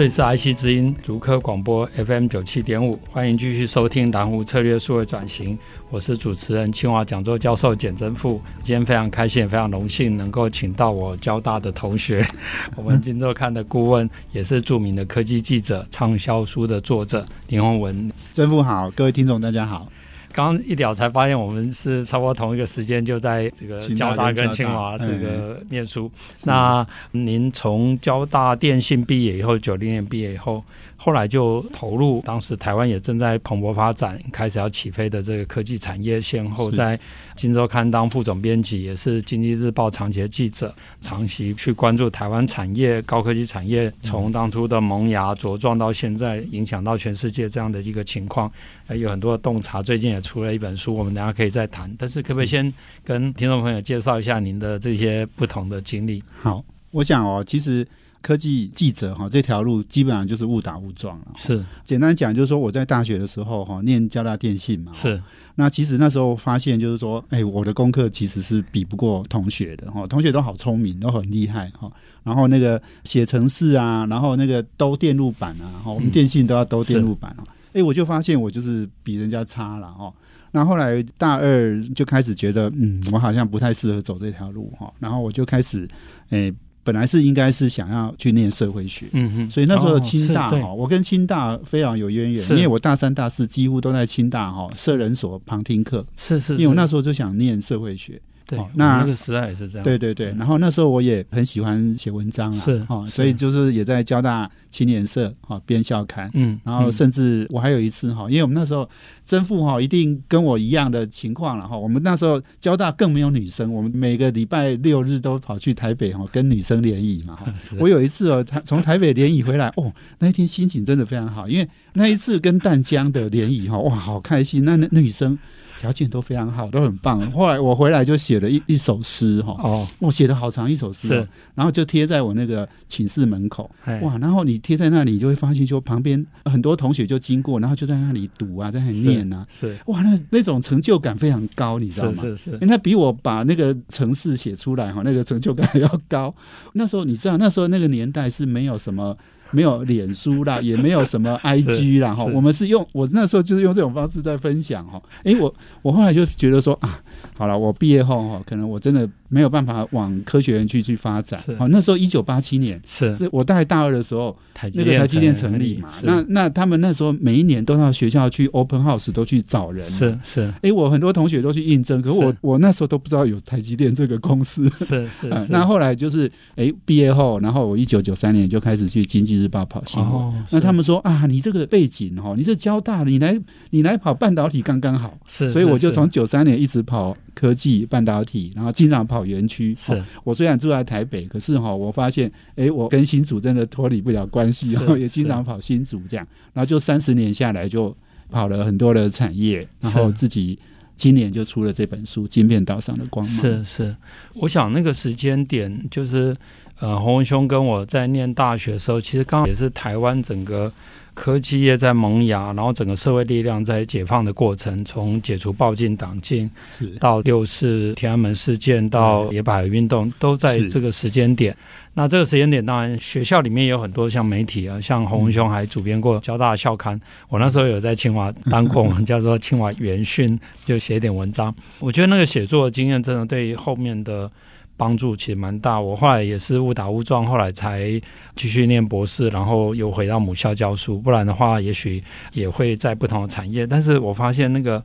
这里是 IC 之音竹科广播 FM 九七点五，欢迎继续收听蓝湖策略数位转型。我是主持人清华讲座教授简真富。今天非常开心，也非常荣幸能够请到我交大的同学，我们今周刊的顾问，也是著名的科技记者、畅销书的作者林宏文。真富好，各位听众大家好。刚刚一聊才发现，我们是差不多同一个时间就在这个交大跟清华这个念书。那您从交大电信毕业以后，九零年毕业以后。后来就投入当时台湾也正在蓬勃发展、开始要起飞的这个科技产业，先后在《金周刊》当副总编辑，也是《经济日报》长期的记者，长期去关注台湾产业、高科技产业从当初的萌芽茁壮到现在影响到全世界这样的一个情况，还有很多的洞察。最近也出了一本书，我们等下可以再谈。但是。可不可以先跟听众朋友介绍一下您的这些不同的经历？好，我想哦，其实。科技记者哈，这条路基本上就是误打误撞了。是，简单讲就是说，我在大学的时候哈，念交大电信嘛。是。那其实那时候发现就是说，哎，我的功课其实是比不过同学的哈，同学都好聪明，都很厉害哈。然后那个写程式啊，然后那个兜电路板啊，哈，我们电信都要兜电路板啊。哎，我就发现我就是比人家差了哈。那后来大二就开始觉得，嗯，我好像不太适合走这条路哈。然后我就开始，哎。本来是应该是想要去念社会学，嗯哼，所以那时候清大哈，哦、我跟清大非常有渊源，因为我大三、大四几乎都在清大哈社人所旁听课，是，是是，因为我那时候就想念社会学。对，那那个时代也是这样。对对对，然后那时候我也很喜欢写文章啊，是哈，所以就是也在交大青年社哈编校刊，嗯，然后甚至我还有一次哈，因为我们那时候曾父哈一定跟我一样的情况了哈，我们那时候交大更没有女生，我们每个礼拜六日都跑去台北哈跟女生联谊嘛哈。我有一次哦，台从台北联谊回来哦，那一天心情真的非常好，因为那一次跟淡江的联谊哈，哇，好开心，那那女生。条件都非常好，都很棒。后来我回来就写了一一首诗哈，哦，我写的好长一首诗，是，然后就贴在我那个寝室门口，哇，然后你贴在那里，你就会发现说旁边很多同学就经过，然后就在那里读啊，在那里念啊，是，哇，那那种成就感非常高，你知道吗？是是是，那比我把那个城市写出来哈，那个成就感还要高。那时候你知道，那时候那个年代是没有什么。没有脸书啦，也没有什么 IG 啦，哈，我们是用我那时候就是用这种方式在分享哈。哎，我我后来就觉得说啊，好了，我毕业后哈，可能我真的。没有办法往科学园区去发展。好，那时候一九八七年是是我大概大二的时候，那个台积电成立嘛。那那他们那时候每一年都到学校去 open house 都去找人。是是。哎，我很多同学都去应征，可是我我那时候都不知道有台积电这个公司。是 是。那后来就是哎毕业后，然后我一九九三年就开始去经济日报跑新闻。那他们说啊，你这个背景哈，你是交大的，你来你来跑半导体刚刚好。是。所以我就从九三年一直跑科技半导体，然后经常跑。园区是我虽然住在台北，可是哈，我发现哎，我跟新竹真的脱离不了关系，然后也经常跑新竹这样，然后就三十年下来就跑了很多的产业，然后自己今年就出了这本书《晶片岛上的光芒》。是是，我想那个时间点就是呃，洪文兄跟我在念大学的时候，其实刚好也是台湾整个。科技业在萌芽，然后整个社会力量在解放的过程，从解除暴禁党禁，到六四天安门事件，到野百合运动，都在这个时间点。那这个时间点，当然学校里面也有很多像媒体啊，像洪文兄还主编过交大校刊，我那时候有在清华当过 我们叫做清华元训，就写点文章。我觉得那个写作经验真的对于后面的。帮助其实蛮大，我后来也是误打误撞，后来才继续念博士，然后又回到母校教书。不然的话，也许也会在不同的产业。但是我发现那个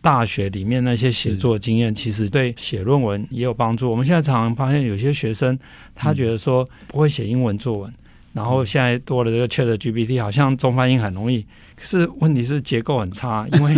大学里面那些写作经验，其实对写论文也有帮助。我们现在常常发现有些学生，他觉得说不会写英文作文。然后现在多了这个 ChatGPT，好像中翻英很容易。可是问题是结构很差，因为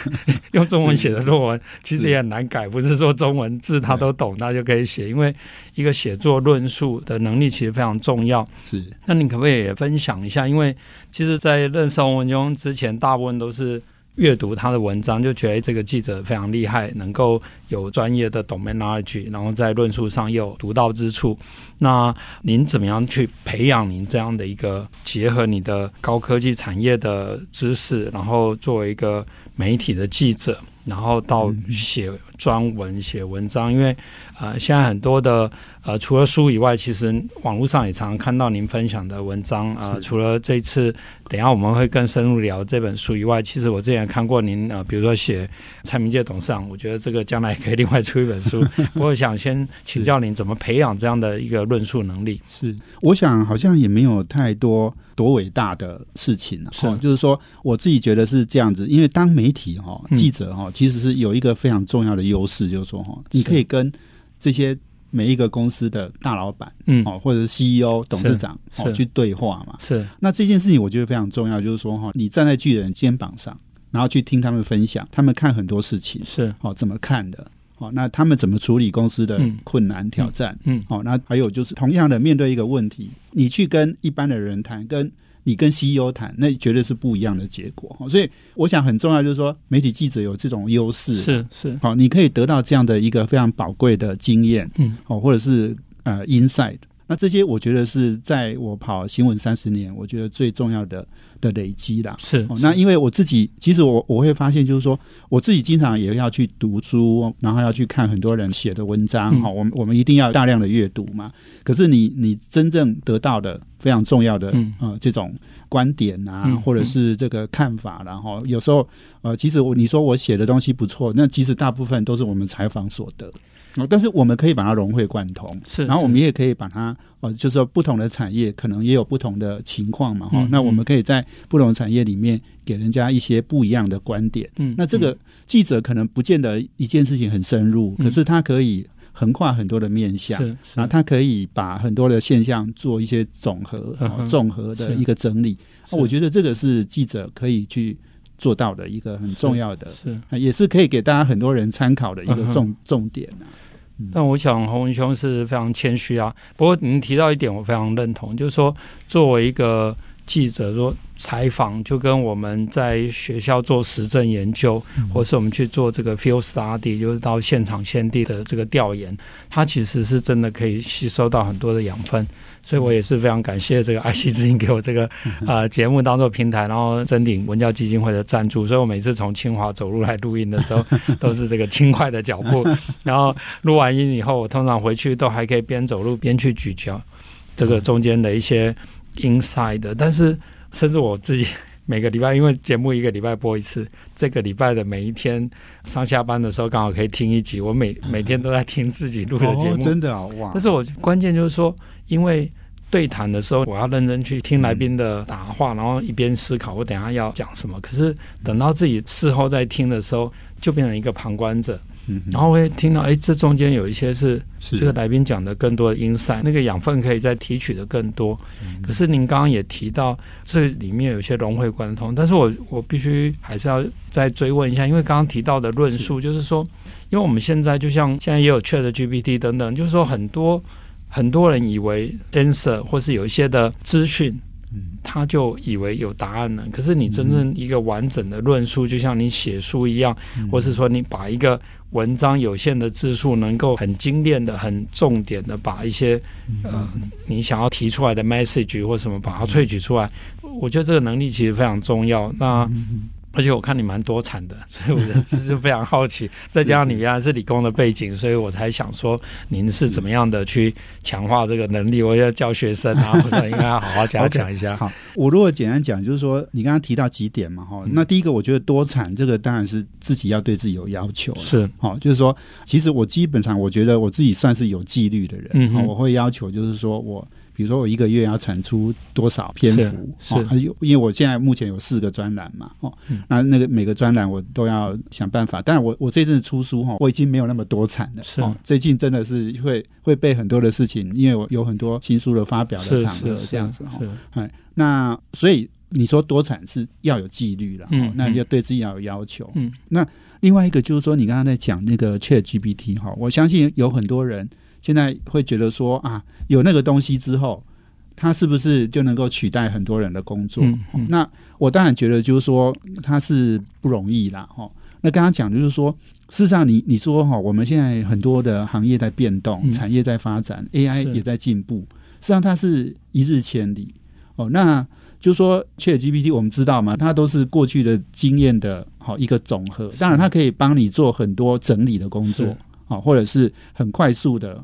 用中文写的论文其实也很难改，不是说中文字他都懂他就可以写。因为一个写作论述的能力其实非常重要。是，那你可不可以也分享一下？因为其实，在认识王文忠之前，大部分都是。阅读他的文章，就觉得这个记者非常厉害，能够有专业的 domain knowledge，然后在论述上又有独到之处。那您怎么样去培养您这样的一个结合你的高科技产业的知识，然后作为一个媒体的记者？然后到写专文、写文章，因为呃，现在很多的呃，除了书以外，其实网络上也常常看到您分享的文章啊、呃。除了这次，等一下我们会更深入聊这本书以外，其实我之前看过您呃，比如说写蔡明介董事长，我觉得这个将来也可以另外出一本书。我想先请教您怎么培养这样的一个论述能力。是，我想好像也没有太多。多伟大的事情是、哦，就是说，我自己觉得是这样子，因为当媒体哈、哦、记者哈、哦，其实是有一个非常重要的优势，就是说哈，你可以跟这些每一个公司的大老板，嗯，哦，或者是 CEO、董事长哦去对话嘛。是，那这件事情我觉得非常重要，就是说哈，你站在巨人肩膀上，然后去听他们分享，他们看很多事情是哦，怎么看的。哦，那他们怎么处理公司的困难挑战？嗯，嗯，哦，那还有就是同样的面对一个问题，你去跟一般的人谈，跟你跟 CEO 谈，那绝对是不一样的结果。所以我想很重要就是说，媒体记者有这种优势，是是，好，你可以得到这样的一个非常宝贵的经验，嗯，哦，或者是呃 inside。那这些我觉得是在我跑新闻三十年，我觉得最重要的。的累积啦，是，是。那因为我自己，其实我我会发现，就是说我自己经常也要去读书，然后要去看很多人写的文章，哈、嗯，我们我们一定要大量的阅读嘛。可是你你真正得到的非常重要的啊、嗯。呃、这种观点啊、嗯，或者是这个看法，然后有时候呃，其实我你说我写的东西不错，那其实大部分都是我们采访所得。但是我们可以把它融会贯通，是，然后我们也可以把它，呃，就是说不同的产业可能也有不同的情况嘛，哈、嗯嗯，那我们可以在不同产业里面给人家一些不一样的观点，嗯，那这个记者可能不见得一件事情很深入，嗯、可是他可以横跨很多的面向，然后他可以把很多的现象做一些总和、综合的一个整理，我觉得这个是记者可以去做到的一个很重要的，是，是。也是可以给大家很多人参考的一个重重点、啊。但我想洪文兄是非常谦虚啊。不过您提到一点，我非常认同，就是说作为一个记者，说采访就跟我们在学校做实证研究，或是我们去做这个 field study，就是到现场现地的这个调研，它其实是真的可以吸收到很多的养分。所以我也是非常感谢这个爱惜之音给我这个呃节目当做平台，然后真鼎文教基金会的赞助。所以我每次从清华走路来录音的时候，都是这个轻快的脚步。然后录完音以后，我通常回去都还可以边走路边去咀嚼这个中间的一些 inside。但是甚至我自己每个礼拜，因为节目一个礼拜播一次，这个礼拜的每一天上下班的时候刚好可以听一集。我每每天都在听自己录的节目，真的啊哇！但是我关键就是说。因为对谈的时候，我要认真去听来宾的答话，然后一边思考我等下要讲什么。可是等到自己事后再听的时候，就变成一个旁观者，然后会听到，哎，这中间有一些是这个来宾讲的更多的 insight，那个养分可以再提取的更多。可是您刚刚也提到，这里面有些融会贯通，但是我我必须还是要再追问一下，因为刚刚提到的论述，就是说，因为我们现在就像现在也有 ChatGPT 等等，就是说很多。很多人以为 answer 或是有一些的资讯，他就以为有答案了。可是你真正一个完整的论述，就像你写书一样，或是说你把一个文章有限的字数，能够很精炼的、很重点的把一些呃你想要提出来的 message 或什么把它萃取出来，我觉得这个能力其实非常重要。那而且我看你蛮多产的，所以我这就非常好奇。再加上你原来是理工的背景，所以我才想说，您是怎么样的去强化这个能力？我要教学生啊，我想应该要好好讲讲一下。好，我如果简单讲，就是说你刚刚提到几点嘛，哈。那第一个，我觉得多产这个当然是自己要对自己有要求，是好，就是说，其实我基本上我觉得我自己算是有纪律的人，嗯，我会要求就是说我。比如说我一个月要产出多少篇幅，是，是。因为我现在目前有四个专栏嘛，哦，那那个每个专栏我都要想办法。但是我我这阵子出书哈，我已经没有那么多产了，是，最近真的是会会被很多的事情，因为我有很多新书的发表的场合这样子哈，哎，那所以你说多产是要有纪律了，嗯，那要对自己要有要求，嗯，那另外一个就是说，你刚刚在讲那个 ChatGPT 哈，我相信有很多人。现在会觉得说啊，有那个东西之后，它是不是就能够取代很多人的工作？嗯嗯、那我当然觉得就是说它是不容易啦。哈，那刚刚讲的就是说，事实上你你说哈，我们现在很多的行业在变动，产业在发展，AI 也在进步，实际上它是一日千里。哦，那就是说 ChatGPT 我们知道嘛，它都是过去的经验的好一个总和。当然，它可以帮你做很多整理的工作，好，或者是很快速的。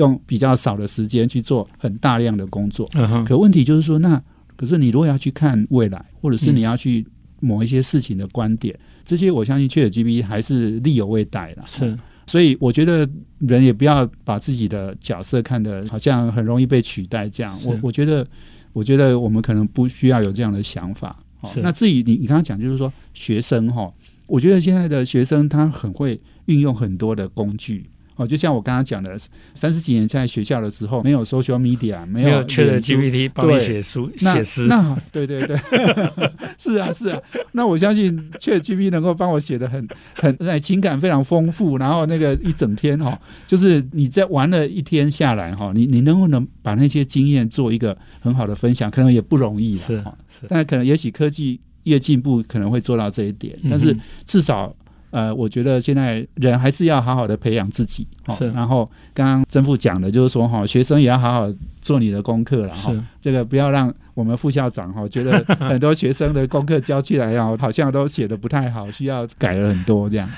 用比较少的时间去做很大量的工作，可问题就是说，那可是你如果要去看未来，或者是你要去某一些事情的观点，这些我相信 ChatGPT 还是力有未逮了。是，所以我觉得人也不要把自己的角色看得好像很容易被取代这样。我我觉得，我觉得我们可能不需要有这样的想法。是，那至于你你刚刚讲就是说学生哈，我觉得现在的学生他很会运用很多的工具。哦，就像我刚刚讲的，三十几年在学校的时候，没有 social media，没有 ChatGPT 帮你写书、写诗，那对对对，是啊是啊。那我相信 ChatGPT 能够帮我写的很很情感非常丰富，然后那个一整天哈，就是你在玩了一天下来哈，你你能不能把那些经验做一个很好的分享，可能也不容易是是，但可能也许科技越进步，可能会做到这一点，但是至少。呃，我觉得现在人还是要好好的培养自己，是。然后刚刚曾副讲的，就是说哈，学生也要好好做你的功课了哈。这个不要让我们副校长哈觉得很多学生的功课交起来呀，好像都写的不太好，需要改了很多这样。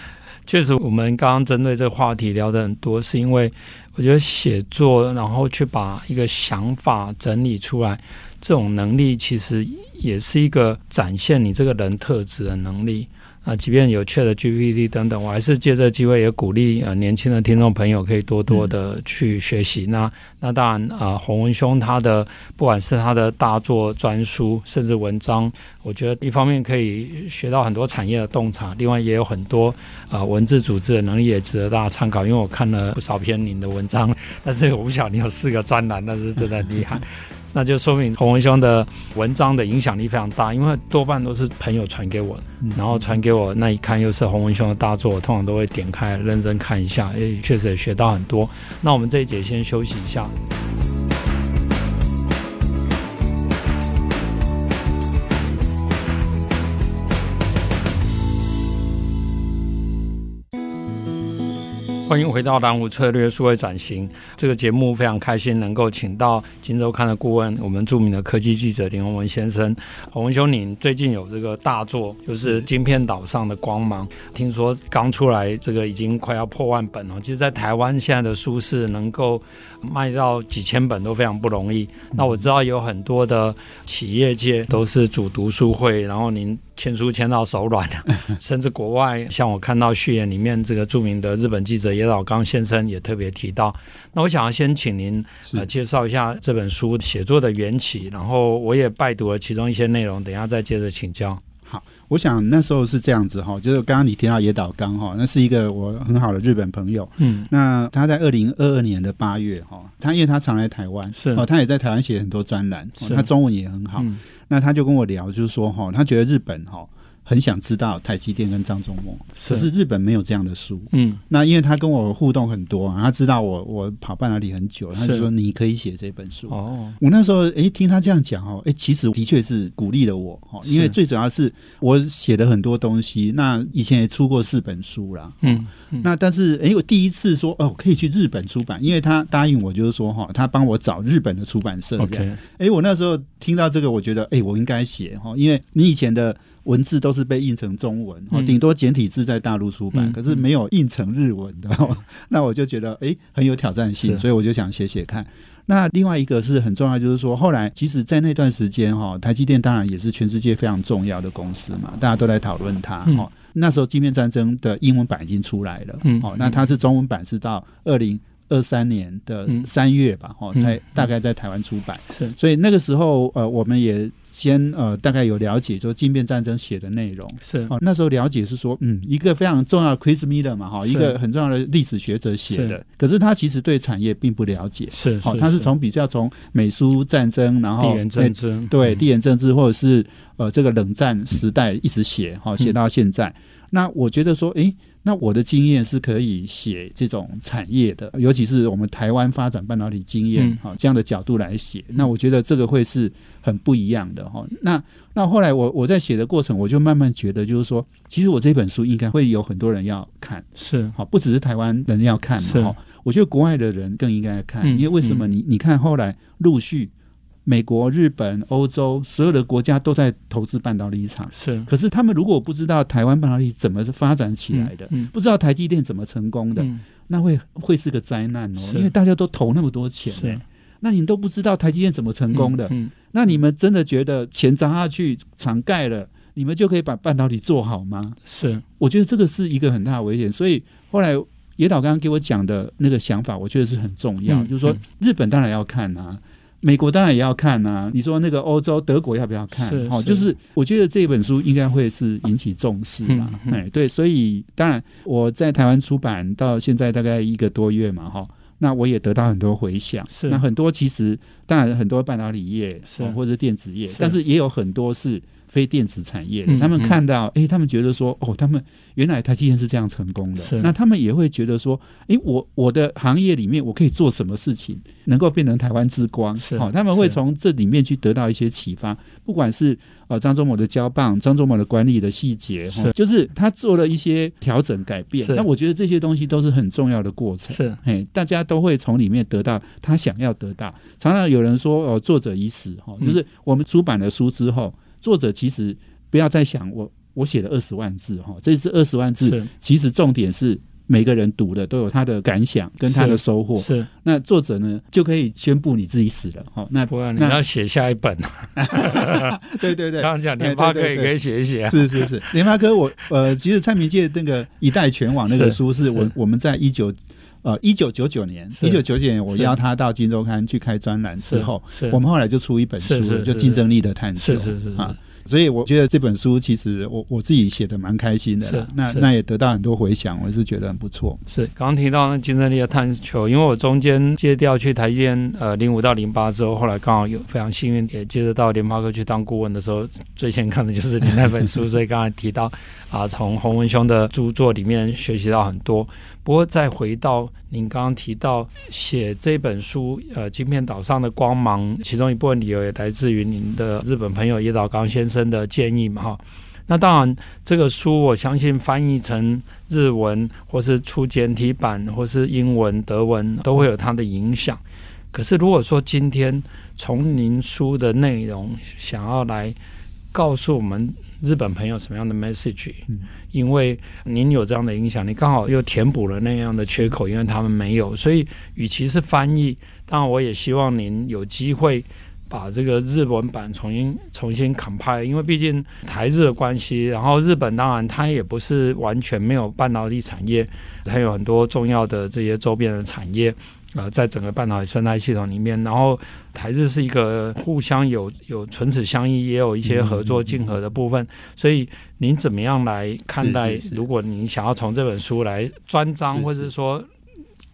确实，我们刚刚针对这个话题聊的很多，是因为我觉得写作，然后去把一个想法整理出来，这种能力其实也是一个展现你这个人特质的能力。啊，即便有 ChatGPT 等等，我还是借这机会也鼓励呃年轻的听众朋友可以多多的去学习。嗯、那那当然啊，洪文兄他的不管是他的大作专书，甚至文章，我觉得一方面可以学到很多产业的洞察，另外也有很多啊、呃、文字组织的能力也值得大家参考。因为我看了不少篇您的文章，但是我不晓得你有四个专栏，那是真的厉害。那就说明洪文兄的文章的影响力非常大，因为多半都是朋友传给我，然后传给我那一看又是洪文兄的大作，我通常都会点开认真看一下，诶，确实也学到很多。那我们这一节先休息一下。欢迎回到蓝湖策略数位转型这个节目，非常开心能够请到《金周刊》的顾问，我们著名的科技记者林宏文先生。宏文兄，您最近有这个大作，就是《晶片岛上的光芒》，听说刚出来，这个已经快要破万本了。其实，在台湾现在的书市能够卖到几千本都非常不容易。那我知道有很多的企业界都是主读书会，然后您。签书签到手软了，甚至国外像我看到序言里面，这个著名的日本记者野岛刚先生也特别提到。那我想要先请您呃介绍一下这本书写作的缘起，然后我也拜读了其中一些内容，等一下再接着请教。好，我想那时候是这样子哈，就是刚刚你提到野岛刚哈，那是一个我很好的日本朋友，嗯，那他在二零二二年的八月哈，他因为他常来台湾，是。哦，他也在台湾写很多专栏，他中文也很好，那他就跟我聊，就是说哈，他觉得日本哈。很想知道台积电跟张忠谋，可是日本没有这样的书。嗯，那因为他跟我互动很多，他知道我我跑半导体很久，他就说你可以写这本书。哦，我那时候哎听他这样讲哦，哎其实的确是鼓励了我哦，因为最主要是我写的很多东西，那以前也出过四本书啦。嗯，那但是哎我第一次说哦可以去日本出版，因为他答应我就是说哈，他帮我找日本的出版社这样。哎我那时候听到这个，我觉得哎我应该写哈，因为你以前的。文字都是被印成中文，哦，顶多简体字在大陆出版，嗯、可是没有印成日文的。嗯、那我就觉得，哎，很有挑战性，所以我就想写写看。那另外一个是很重要，就是说，后来其实，在那段时间，哈，台积电当然也是全世界非常重要的公司嘛，大家都来讨论它。哈、嗯，那时候《晶片战争》的英文版已经出来了，嗯，哦，那它是中文版是到二零。二三年的三月吧，哈、嗯，在大概在台湾出版，是，所以那个时候呃，我们也先呃大概有了解说金边战争写的内容，是，哦，那时候了解是说，嗯，一个非常重要的 Chris Miller 嘛，哈，一个很重要的历史学者写的，可是他其实对产业并不了解，是，好，他是从比较从美苏战争，然后地缘政治，对地缘政治或者是呃这个冷战时代一直写，哈，写到现在，那我觉得说，诶。那我的经验是可以写这种产业的，尤其是我们台湾发展半导体经验哈、嗯、这样的角度来写。那我觉得这个会是很不一样的哈。那那后来我我在写的过程，我就慢慢觉得就是说，其实我这本书应该会有很多人要看，是好，不只是台湾人要看嘛哈。我觉得国外的人更应该看，因为为什么你？你你看后来陆续。美国、日本、欧洲所有的国家都在投资半导体厂，是。可是他们如果不知道台湾半导体怎么发展起来的，嗯嗯、不知道台积电怎么成功的，嗯、那会会是个灾难哦。因为大家都投那么多钱，是。那你们都不知道台积电怎么成功的，那你们真的觉得钱砸下去，厂盖了，你们就可以把半导体做好吗？是。我觉得这个是一个很大的危险。所以后来野岛刚刚给我讲的那个想法，我觉得是很重要。嗯、就是说，日本当然要看啊。美国当然也要看呐、啊，你说那个欧洲德国要不要看？哦，就是我觉得这本书应该会是引起重视嘛。哎，对，所以当然我在台湾出版到现在大概一个多月嘛，哈，那我也得到很多回响。是，那很多其实当然很多半导体业是或者电子业，但是也有很多是。非电子产业的，他们看到，哎、欸，他们觉得说，哦，他们原来台积电是这样成功的，那他们也会觉得说，哎、欸，我我的行业里面我可以做什么事情，能够变成台湾之光？是，好，他们会从这里面去得到一些启发，不管是呃张忠谋的交棒，张忠谋的管理的细节，是，就是他做了一些调整改变，那我觉得这些东西都是很重要的过程，是，哎，大家都会从里面得到他想要得到。常常有人说，哦，作者已死，哈，就是我们出版了书之后。作者其实不要再想我我写了二十万字哈，这次二十万字其实重点是每个人读的都有他的感想跟他的收获。是，那作者呢就可以宣布你自己死了哈。那不然你要写下一本。对对对，刚刚讲联发科也可以写一写。是是是，联发科我呃，其实蔡明介那个一代全网那个书是我我们在一九呃一九九九年一九九九年我邀他到金周刊去开专栏之后，我们后来就出一本书，就竞争力的探索。是是是啊。所以我觉得这本书其实我我自己写的蛮开心的，是那那也得到很多回响，我是觉得很不错。是刚刚提到那竞争力的探求，因为我中间接调去台积电，呃，零五到零八之后，后来刚好有非常幸运，也接着到联发科去当顾问的时候，最先看的就是你那本书，所以刚才提到啊，从洪文兄的著作里面学习到很多。不过再回到您刚刚提到写这本书，呃，晶片岛上的光芒，其中一部分理由也来自于您的日本朋友叶岛刚先生的建议嘛，哈。那当然，这个书我相信翻译成日文，或是出简体版，或是英文、德文，都会有它的影响。可是如果说今天从您书的内容想要来告诉我们日本朋友什么样的 message？因为您有这样的影响，你刚好又填补了那样的缺口，因为他们没有，所以与其是翻译，当然我也希望您有机会把这个日文版重新重新 compile，因为毕竟台日的关系，然后日本当然它也不是完全没有半导体产业，它有很多重要的这些周边的产业。呃，在整个半导体生态系统里面，然后台日是一个互相有有唇齿相依，也有一些合作竞合的部分。所以您怎么样来看待？如果您想要从这本书来专章，或者是说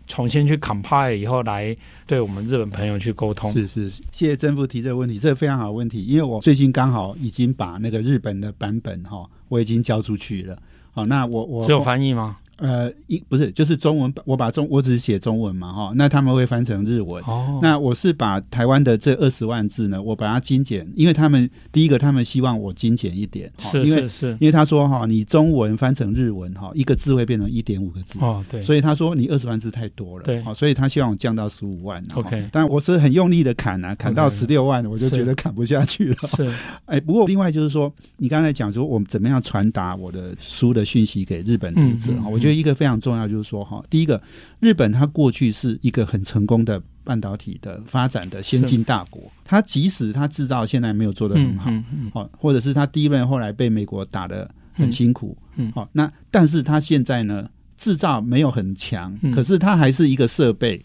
重新去 compile 以后来对我们日本朋友去沟通？是是，谢谢政府提这个问题，这个非常好的问题，因为我最近刚好已经把那个日本的版本哈，我已经交出去了。好，那我我只有翻译吗？呃，一不是就是中文，我把中我只是写中文嘛，哈，那他们会翻成日文。哦，那我是把台湾的这二十万字呢，我把它精简，因为他们第一个他们希望我精简一点，是是是，因为他说哈，你中文翻成日文哈，一个字会变成一点五个字，哦，对，所以他说你二十万字太多了，对，好，所以他希望我降到十五万，OK，但我是很用力的砍啊，砍到十六万，我就觉得砍不下去了，是，哎，不过另外就是说，你刚才讲说我们怎么样传达我的书的讯息给日本读者哈，我觉得一个非常重要。就是说哈，第一个，日本它过去是一个很成功的半导体的发展的先进大国，它即使它制造现在没有做得很好，好，或者是它第一轮后来被美国打得很辛苦，好，那但是它现在呢，制造没有很强，嗯、可是它还是一个设备。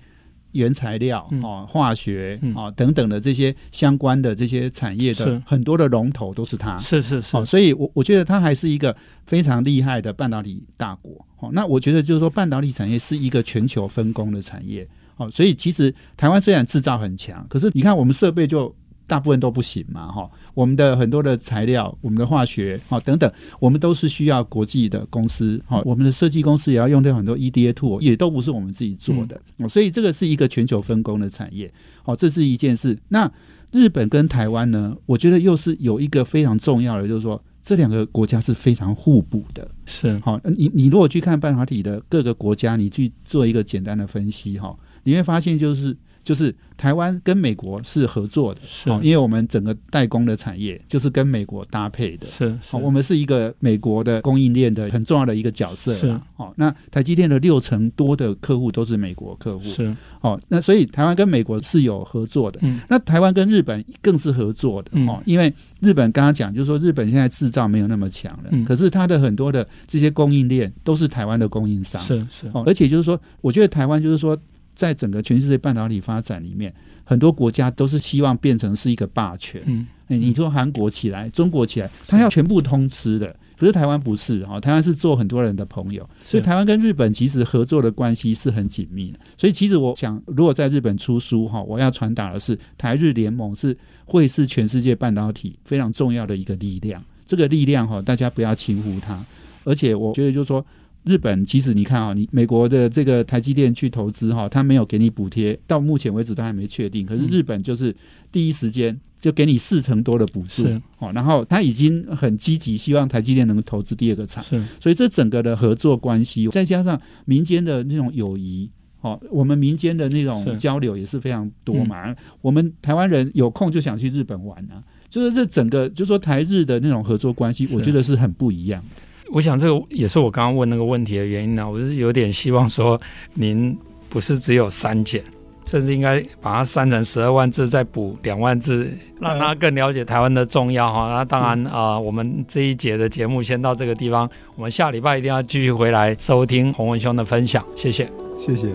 原材料哦，化学哦等等的这些相关的这些产业的很多的龙头都是它，是是是，所以我我觉得它还是一个非常厉害的半导体大国。哦，那我觉得就是说半导体产业是一个全球分工的产业。哦，所以其实台湾虽然制造很强，可是你看我们设备就。大部分都不行嘛，哈，我们的很多的材料，我们的化学，哈等等，我们都是需要国际的公司，哈，我们的设计公司也要用到很多 EDA tool，也都不是我们自己做的，所以这个是一个全球分工的产业，好，这是一件事。那日本跟台湾呢，我觉得又是有一个非常重要的，就是说这两个国家是非常互补的，是，好，你你如果去看半导体的各个国家，你去做一个简单的分析，哈，你会发现就是。就是台湾跟美国是合作的，是，因为我们整个代工的产业就是跟美国搭配的，是，是，我们是一个美国的供应链的很重要的一个角色，是，哦，那台积电的六成多的客户都是美国客户，是，哦，那所以台湾跟美国是有合作的，嗯，那台湾跟日本更是合作的，哦，因为日本刚刚讲就是说日本现在制造没有那么强了，嗯，可是它的很多的这些供应链都是台湾的供应商，是是，哦，而且就是说，我觉得台湾就是说。在整个全世界半导体发展里面，很多国家都是希望变成是一个霸权。嗯，你说韩国起来，中国起来，它要全部通吃的。可是台湾不是哈，台湾是做很多人的朋友，所以台湾跟日本其实合作的关系是很紧密的。所以其实我想，如果在日本出书哈，我要传达的是台日联盟是会是全世界半导体非常重要的一个力量。这个力量哈，大家不要轻忽它。而且我觉得就是说。日本其实你看啊，你美国的这个台积电去投资哈，他没有给你补贴，到目前为止都还没确定。可是日本就是第一时间就给你四成多的补助哦，然后他已经很积极，希望台积电能够投资第二个厂。是，所以这整个的合作关系，再加上民间的那种友谊，哦，我们民间的那种交流也是非常多嘛。我们台湾人有空就想去日本玩啊，就是这整个就是说台日的那种合作关系，我觉得是很不一样的。我想这个也是我刚刚问那个问题的原因呢。我是有点希望说，您不是只有删减，甚至应该把它删成十二万字，再补两万字，让他更了解台湾的重要哈。那当然啊，我们这一节的节目先到这个地方，我们下礼拜一定要继续回来收听洪文兄的分享。谢谢，谢谢。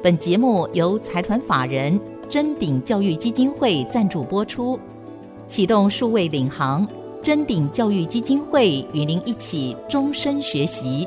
本节目由财团法人臻鼎教育基金会赞助播出，启动数位领航。臻鼎教育基金会与您一起终身学习，